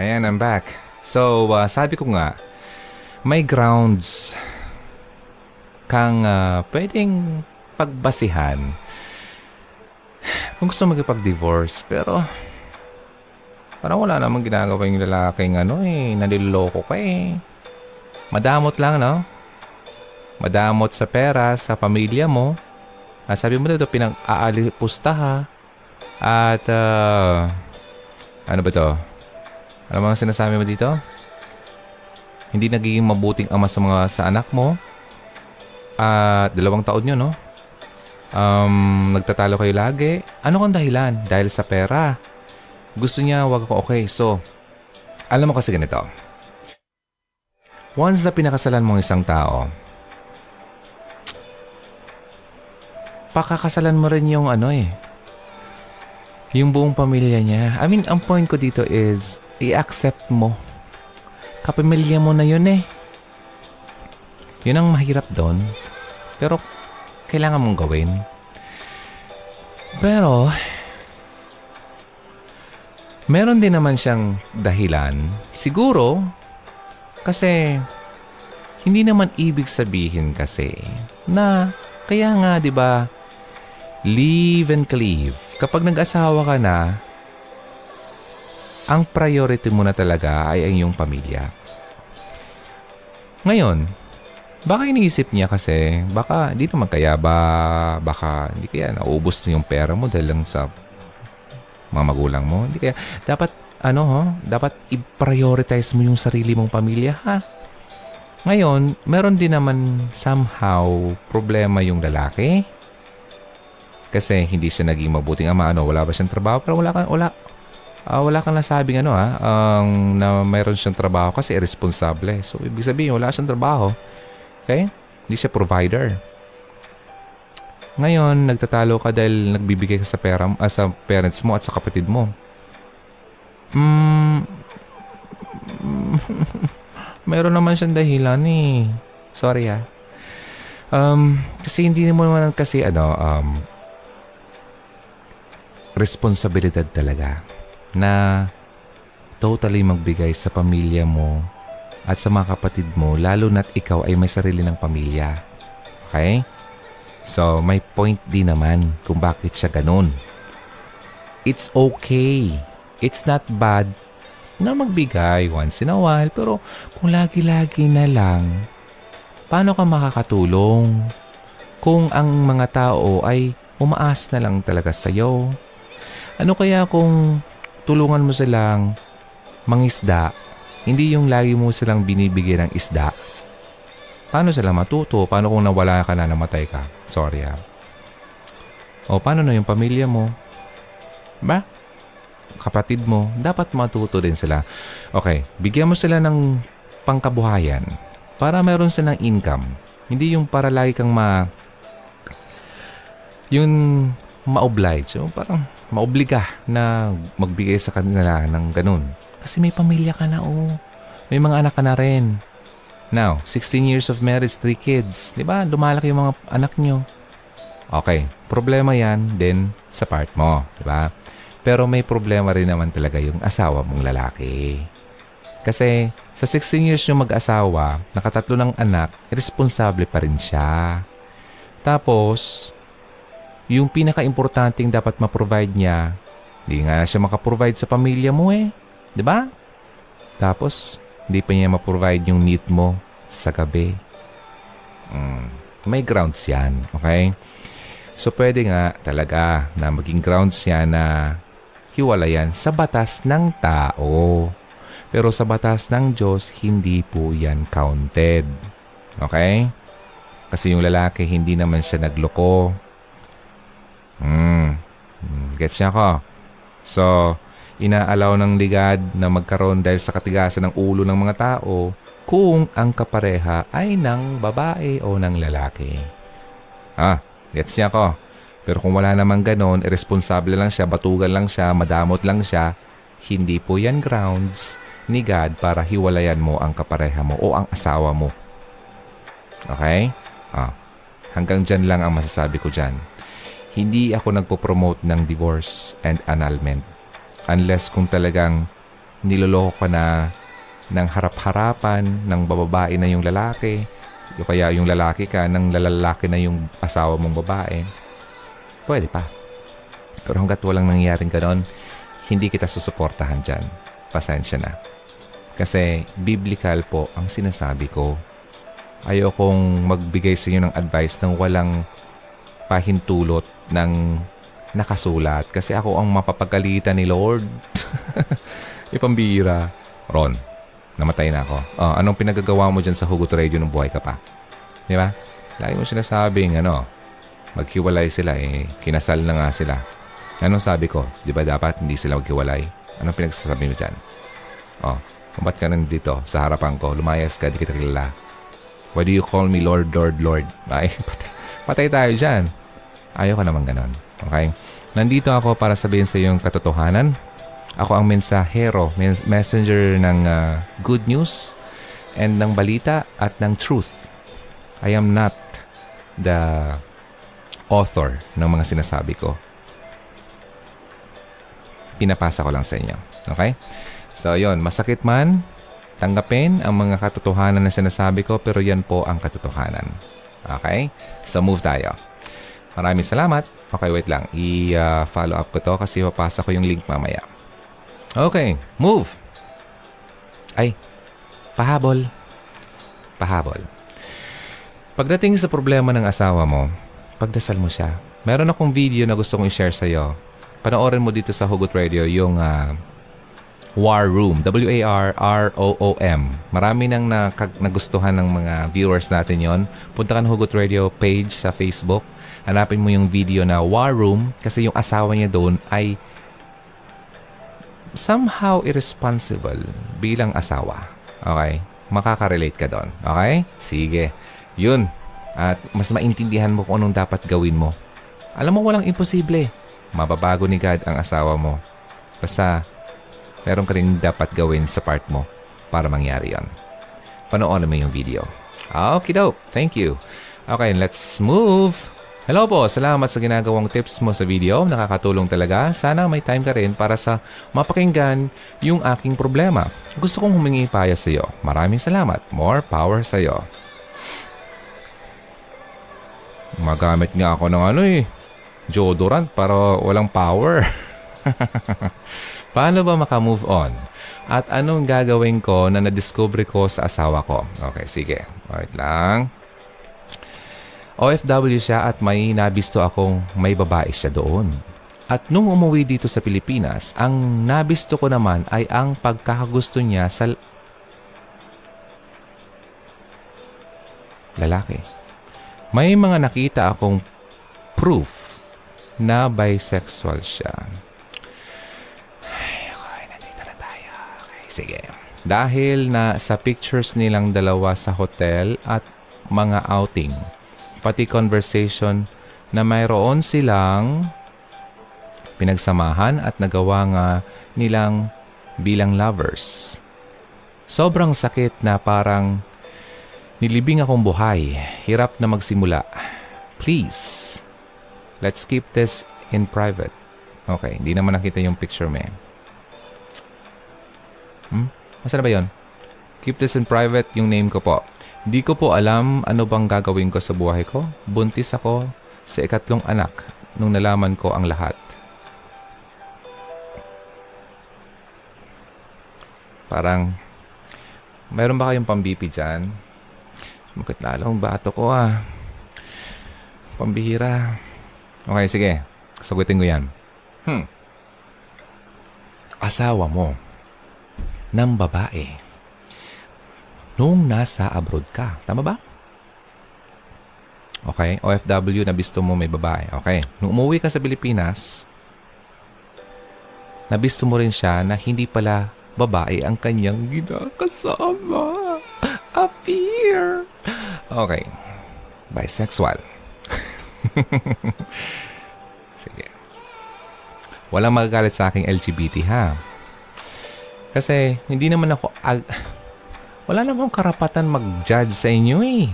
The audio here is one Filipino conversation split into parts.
Ayan, I'm back. So, uh, sabi ko nga, may grounds kang uh, pwedeng pagbasihan kung gusto magpag-divorce. Pero, parang wala namang ginagawa yung lalaking ano eh, naliloko ka eh. Madamot lang, no? Madamot sa pera, sa pamilya mo. Ah, sabi mo dito, pinang-aalipusta ha. At, uh, ano ba to? Ano mga sinasabi mo dito? Hindi nagiging mabuting ama sa mga sa anak mo. At, dalawang taon nyo, no? Um, nagtatalo kayo lagi. Ano kang dahilan? Dahil sa pera. Gusto niya, wag ko okay. So, alam mo kasi ganito. Once na pinakasalan mo isang tao, pakakasalan mo rin yung ano eh, yung buong pamilya niya. I mean, ang point ko dito is, i-accept mo. Kapamilya mo na yun eh. Yun ang mahirap doon. Pero, kailangan mong gawin. Pero, meron din naman siyang dahilan. Siguro, kasi, hindi naman ibig sabihin kasi na kaya nga 'di ba live and cleave. Kapag nag-asawa ka na, ang priority mo na talaga ay ang iyong pamilya. Ngayon, baka iniisip niya kasi, baka di naman kaya ba, baka hindi kaya naubos na yung pera mo dahil lang sa mga magulang mo. Hindi kaya, dapat ano ho, dapat i-prioritize mo yung sarili mong pamilya ha. Ngayon, meron din naman somehow problema yung lalaki. Kasi hindi siya naging mabuting ama. Ano, wala ba siyang trabaho? Pero wala wala, uh, wala kang nasabing ano ha, um, na meron siyang trabaho kasi irresponsable. So, ibig sabihin, wala siyang trabaho. Okay? Hindi siya provider. Ngayon, nagtatalo ka dahil nagbibigay ka sa, pera, uh, sa parents mo at sa kapatid mo. Mm, meron naman siyang dahilan eh. Sorry ha. Um, kasi hindi mo naman kasi ano, um, responsibilidad talaga na totally magbigay sa pamilya mo at sa mga kapatid mo lalo na't ikaw ay may sarili ng pamilya. Okay? So, may point din naman kung bakit siya ganun. It's okay it's not bad na magbigay once in a while. Pero kung lagi-lagi na lang, paano ka makakatulong kung ang mga tao ay umaas na lang talaga sa iyo? Ano kaya kung tulungan mo silang mangisda, hindi yung lagi mo silang binibigyan ng isda? Paano sila matuto? Paano kung nawala ka na namatay ka? Sorry ah. O paano na yung pamilya mo? Ba? kapatid mo, dapat matuto din sila. Okay, bigyan mo sila ng pangkabuhayan para meron silang income. Hindi yung para lagi kang ma... Yung ma-oblige. So, parang maobliga na magbigay sa kanila ng ganun. Kasi may pamilya ka na, oh. May mga anak ka na rin. Now, 16 years of marriage, 3 kids. Di ba? Lumalaki yung mga anak nyo. Okay, problema yan din sa part mo. Di ba? Pero may problema rin naman talaga yung asawa mong lalaki. Kasi sa 16 years yung mag-asawa, nakatatlo ng anak, responsable pa rin siya. Tapos, yung pinaka-importanting dapat ma-provide niya, hindi nga siya makaprovide sa pamilya mo eh. ba? Diba? Tapos, hindi pa niya ma-provide yung need mo sa gabi. Mm, may grounds yan, okay? So, pwede nga talaga na maging grounds yan na hiwalayan sa batas ng tao. Pero sa batas ng Diyos, hindi po yan counted. Okay? Kasi yung lalaki, hindi naman siya nagloko. Hmm. Gets niya ko? So, inaalaw ng ligad na magkaroon dahil sa katigasan ng ulo ng mga tao kung ang kapareha ay ng babae o ng lalaki. Ah, gets niya ko? Pero kung wala namang ganon, irresponsable lang siya, batugan lang siya, madamot lang siya, hindi po yan grounds ni God para hiwalayan mo ang kapareha mo o ang asawa mo. Okay? Ah, hanggang dyan lang ang masasabi ko dyan. Hindi ako nagpo-promote ng divorce and annulment unless kung talagang niloloko ka na ng harap-harapan, ng bababae na yung lalaki, o kaya yung lalaki ka, ng lalaki na yung asawa mong babae, pwede pa. Pero hanggat walang nangyayaring ganon, hindi kita susuportahan dyan. Pasensya na. Kasi biblical po ang sinasabi ko. Ayokong magbigay sa inyo ng advice ng walang pahintulot ng nakasulat. Kasi ako ang mapapagalitan ni Lord. Ipambira. Ron, namatay na ako. Oh, anong pinagagawa mo dyan sa Hugot Radio nung buhay ka pa? Di ba? Lagi mo sinasabing, ano, maghiwalay sila eh. Kinasal na nga sila. Anong sabi ko? Di ba dapat hindi sila maghiwalay? Anong pinagsasabi mo dyan? Oh, ba't ka nandito sa harapan ko? Lumayas ka, di kita kilala. Why do you call me Lord, Lord, Lord? Ay, patay, patay tayo dyan. Ayaw ka naman ganon. Okay? Nandito ako para sabihin sa iyo yung katotohanan. Ako ang mensahero, mes- messenger ng uh, good news and ng balita at ng truth. I am not the author ng mga sinasabi ko. Pinapasa ko lang sa inyo. Okay? So, yon Masakit man, tanggapin ang mga katotohanan na sinasabi ko pero yan po ang katotohanan. Okay? So, move tayo. Maraming salamat. Okay, wait lang. I-follow uh, up ko to kasi papasa ko yung link mamaya. Okay, move. Ay, pahabol. Pahabol. Pagdating sa problema ng asawa mo, pagdasal mo siya. Meron akong video na gusto kong i-share sa iyo. Panoorin mo dito sa Hugot Radio yung uh, War Room. W-A-R-R-O-O-M. Marami nang nagustuhan ng mga viewers natin yon. Punta ka ng Hugot Radio page sa Facebook. Hanapin mo yung video na War Room kasi yung asawa niya doon ay somehow irresponsible bilang asawa. Okay? Makaka-relate ka doon. Okay? Sige. Yun. At mas maintindihan mo kung anong dapat gawin mo. Alam mo, walang imposible. Mababago ni God ang asawa mo. Basta, meron ka rin dapat gawin sa part mo para mangyari yon. Panoorin mo yung video. Okay, dope. Thank you. Okay, let's move. Hello po, salamat sa ginagawang tips mo sa video. Nakakatulong talaga. Sana may time ka rin para sa mapakinggan yung aking problema. Gusto kong humingi paya sa iyo. Maraming salamat. More power sa iyo. Magamit nga ako ng ano eh, deodorant para walang power. Paano ba makamove on? At anong gagawin ko na nadiscover ko sa asawa ko? Okay, sige. Wait lang. OFW siya at may nabisto akong may babae siya doon. At nung umuwi dito sa Pilipinas, ang nabisto ko naman ay ang pagkakagusto niya sa lalaki. May mga nakita akong proof na bisexual siya. Ay, okay, nandito na tayo. Okay, sige. Dahil na sa pictures nilang dalawa sa hotel at mga outing, pati conversation na mayroon silang pinagsamahan at nagawa nga nilang bilang lovers. Sobrang sakit na parang nilibing akong buhay, hirap na magsimula. Please, let's keep this in private. Okay, hindi naman nakita yung picture mo eh. Hmm? Masa ba yon? Keep this in private yung name ko po. Di ko po alam ano bang gagawin ko sa buhay ko. Buntis ako sa ikatlong anak nung nalaman ko ang lahat. Parang, mayroon ba kayong pambipi dyan? Bakit lalo ang bato ko ah? Pambihira. Okay, sige. Sagutin ko yan. Hmm. Asawa mo ng babae nung nasa abroad ka. Tama ba? Okay, OFW na bisto mo may babae. Okay, nung umuwi ka sa Pilipinas, nabisto mo rin siya na hindi pala babae ang kanyang ginakasama. Appear. Okay, bisexual. Sige. Walang magagalit sa aking LGBT ha. Kasi hindi naman ako ag- wala namang karapatan mag-judge sa inyo eh.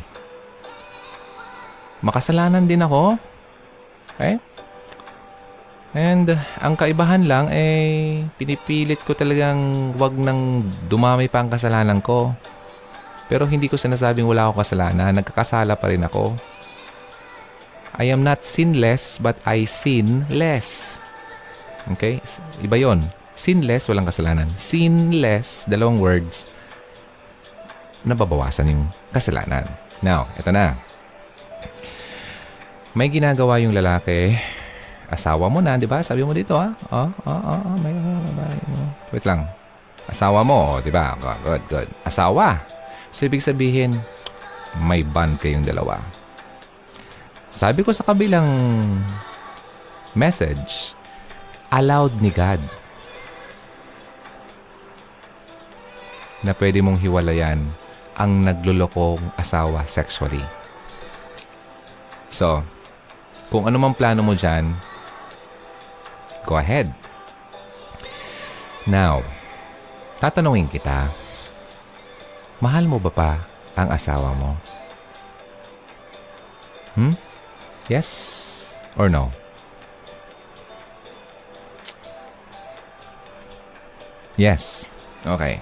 Makasalanan din ako. Okay? And ang kaibahan lang eh pinipilit ko talagang wag nang dumami pa ang kasalanan ko. Pero hindi ko sinasabing wala akong kasalanan. Nagkakasala pa rin ako. I am not sinless but I sin less. Okay? Iba yon. Sinless, walang kasalanan. Sinless, dalawang words, nababawasan yung kasalanan. Now, ito na. May ginagawa yung lalaki asawa mo na, di ba? Sabi mo dito, ha? Oh, oh, oh, oh may, may, wait lang. Asawa mo, di ba? Good, good. Asawa. So, ibig sabihin, may bond kayong dalawa. Sabi ko sa kabilang message, allowed ni God na pwede mong hiwalayan ang naglulokong asawa sexually. So, kung ano mang plano mo dyan, Go ahead. Now, tatanungin kita, mahal mo ba pa ang asawa mo? Hmm? Yes or no? Yes. Okay.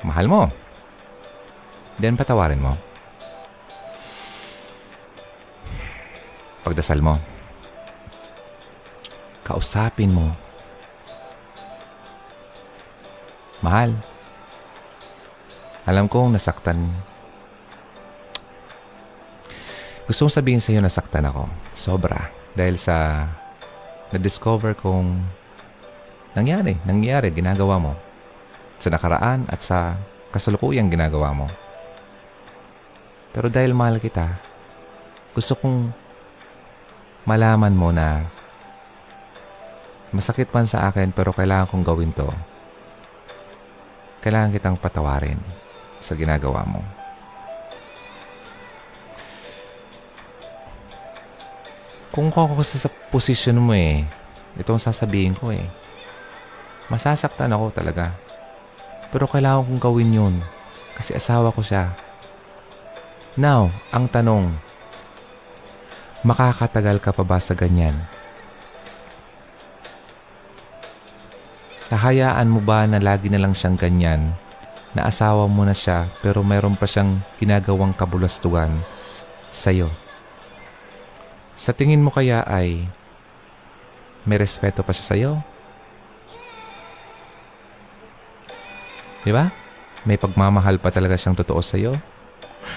Mahal mo. Then patawarin mo. Pagdasal mo kausapin mo. Mahal, alam kong nasaktan. Gusto kong sabihin sa iyo nasaktan ako. Sobra. Dahil sa na-discover kong nangyari, nangyari, ginagawa mo. Sa nakaraan at sa kasalukuyang ginagawa mo. Pero dahil mahal kita, gusto kong malaman mo na Masakit man sa akin pero kailangan kong gawin to. Kailangan kitang patawarin sa ginagawa mo. Kung ako sa posisyon mo eh, ito ang sasabihin ko eh. Masasaktan ako talaga. Pero kailangan kong gawin yun kasi asawa ko siya. Now, ang tanong, makakatagal ka pa ba sa ganyan? Hahayaan mo ba na lagi na lang siyang ganyan? Na asawa mo na siya pero mayroon pa siyang ginagawang kabulastugan sa'yo. Sa tingin mo kaya ay may respeto pa siya sa'yo? Di ba? May pagmamahal pa talaga siyang totoo sa'yo?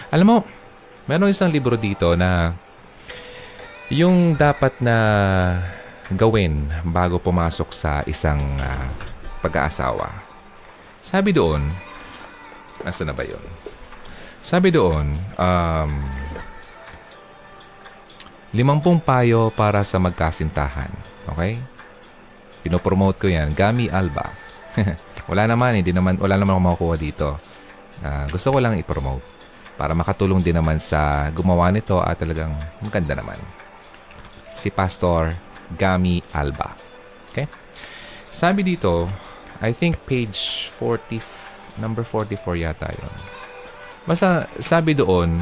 Alam mo, meron isang libro dito na yung dapat na gawin bago pumasok sa isang uh, pag-aasawa. Sabi doon, asa na ba yun? Sabi doon, um, limampung payo para sa magkasintahan. Okay? Pinopromote ko yan. Gami Alba. wala naman, hindi naman, wala naman ako makukuha dito. Uh, gusto ko lang i-promote para makatulong din naman sa gumawa nito at talagang maganda naman. Si Pastor Gami Alba. Okay? Sabi dito, I think page 40, number 44 yata yon. Basta sabi doon,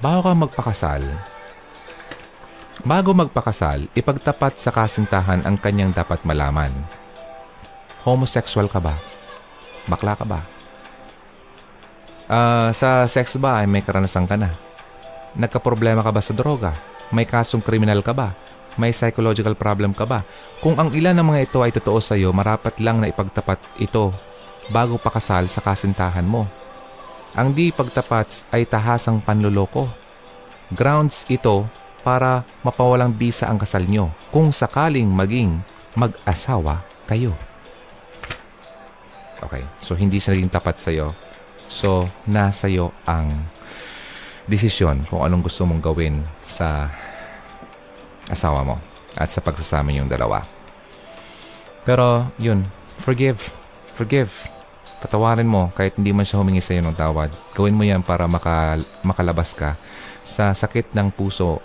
bago ka magpakasal, bago magpakasal, ipagtapat sa kasintahan ang kanyang dapat malaman. Homosexual ka ba? Bakla ka ba? Uh, sa sex ba ay may karanasan ka na? Nagka-problema ka ba sa droga? May kasong kriminal ka ba? May psychological problem ka ba? Kung ang ilan ng mga ito ay totoo sa iyo, marapat lang na ipagtapat ito bago pakasal sa kasintahan mo. Ang di pagtapat ay tahasang panluloko. Grounds ito para mapawalang bisa ang kasal nyo kung sakaling maging mag-asawa kayo. Okay, so hindi siya naging tapat sa iyo. So, nasa iyo ang desisyon kung anong gusto mong gawin sa asawa mo at sa pagsasama yung dalawa. Pero, yun, forgive. Forgive. Patawarin mo kahit hindi man siya humingi sa iyo ng tawad. Gawin mo yan para maka, makalabas ka sa sakit ng puso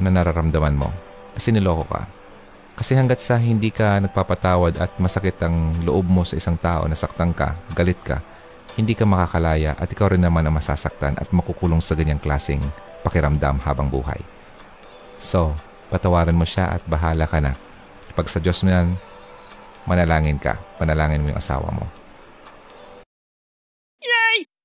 na nararamdaman mo. Kasi niloko ka. Kasi hanggat sa hindi ka nagpapatawad at masakit ang loob mo sa isang tao, nasaktan ka, galit ka, hindi ka makakalaya at ikaw rin naman ang masasaktan at makukulong sa ganyang klaseng pakiramdam habang buhay. So, patawarin mo siya at bahala ka na Pag sa Diyos mo yan, manalangin ka. Panalangin mo yung asawa mo.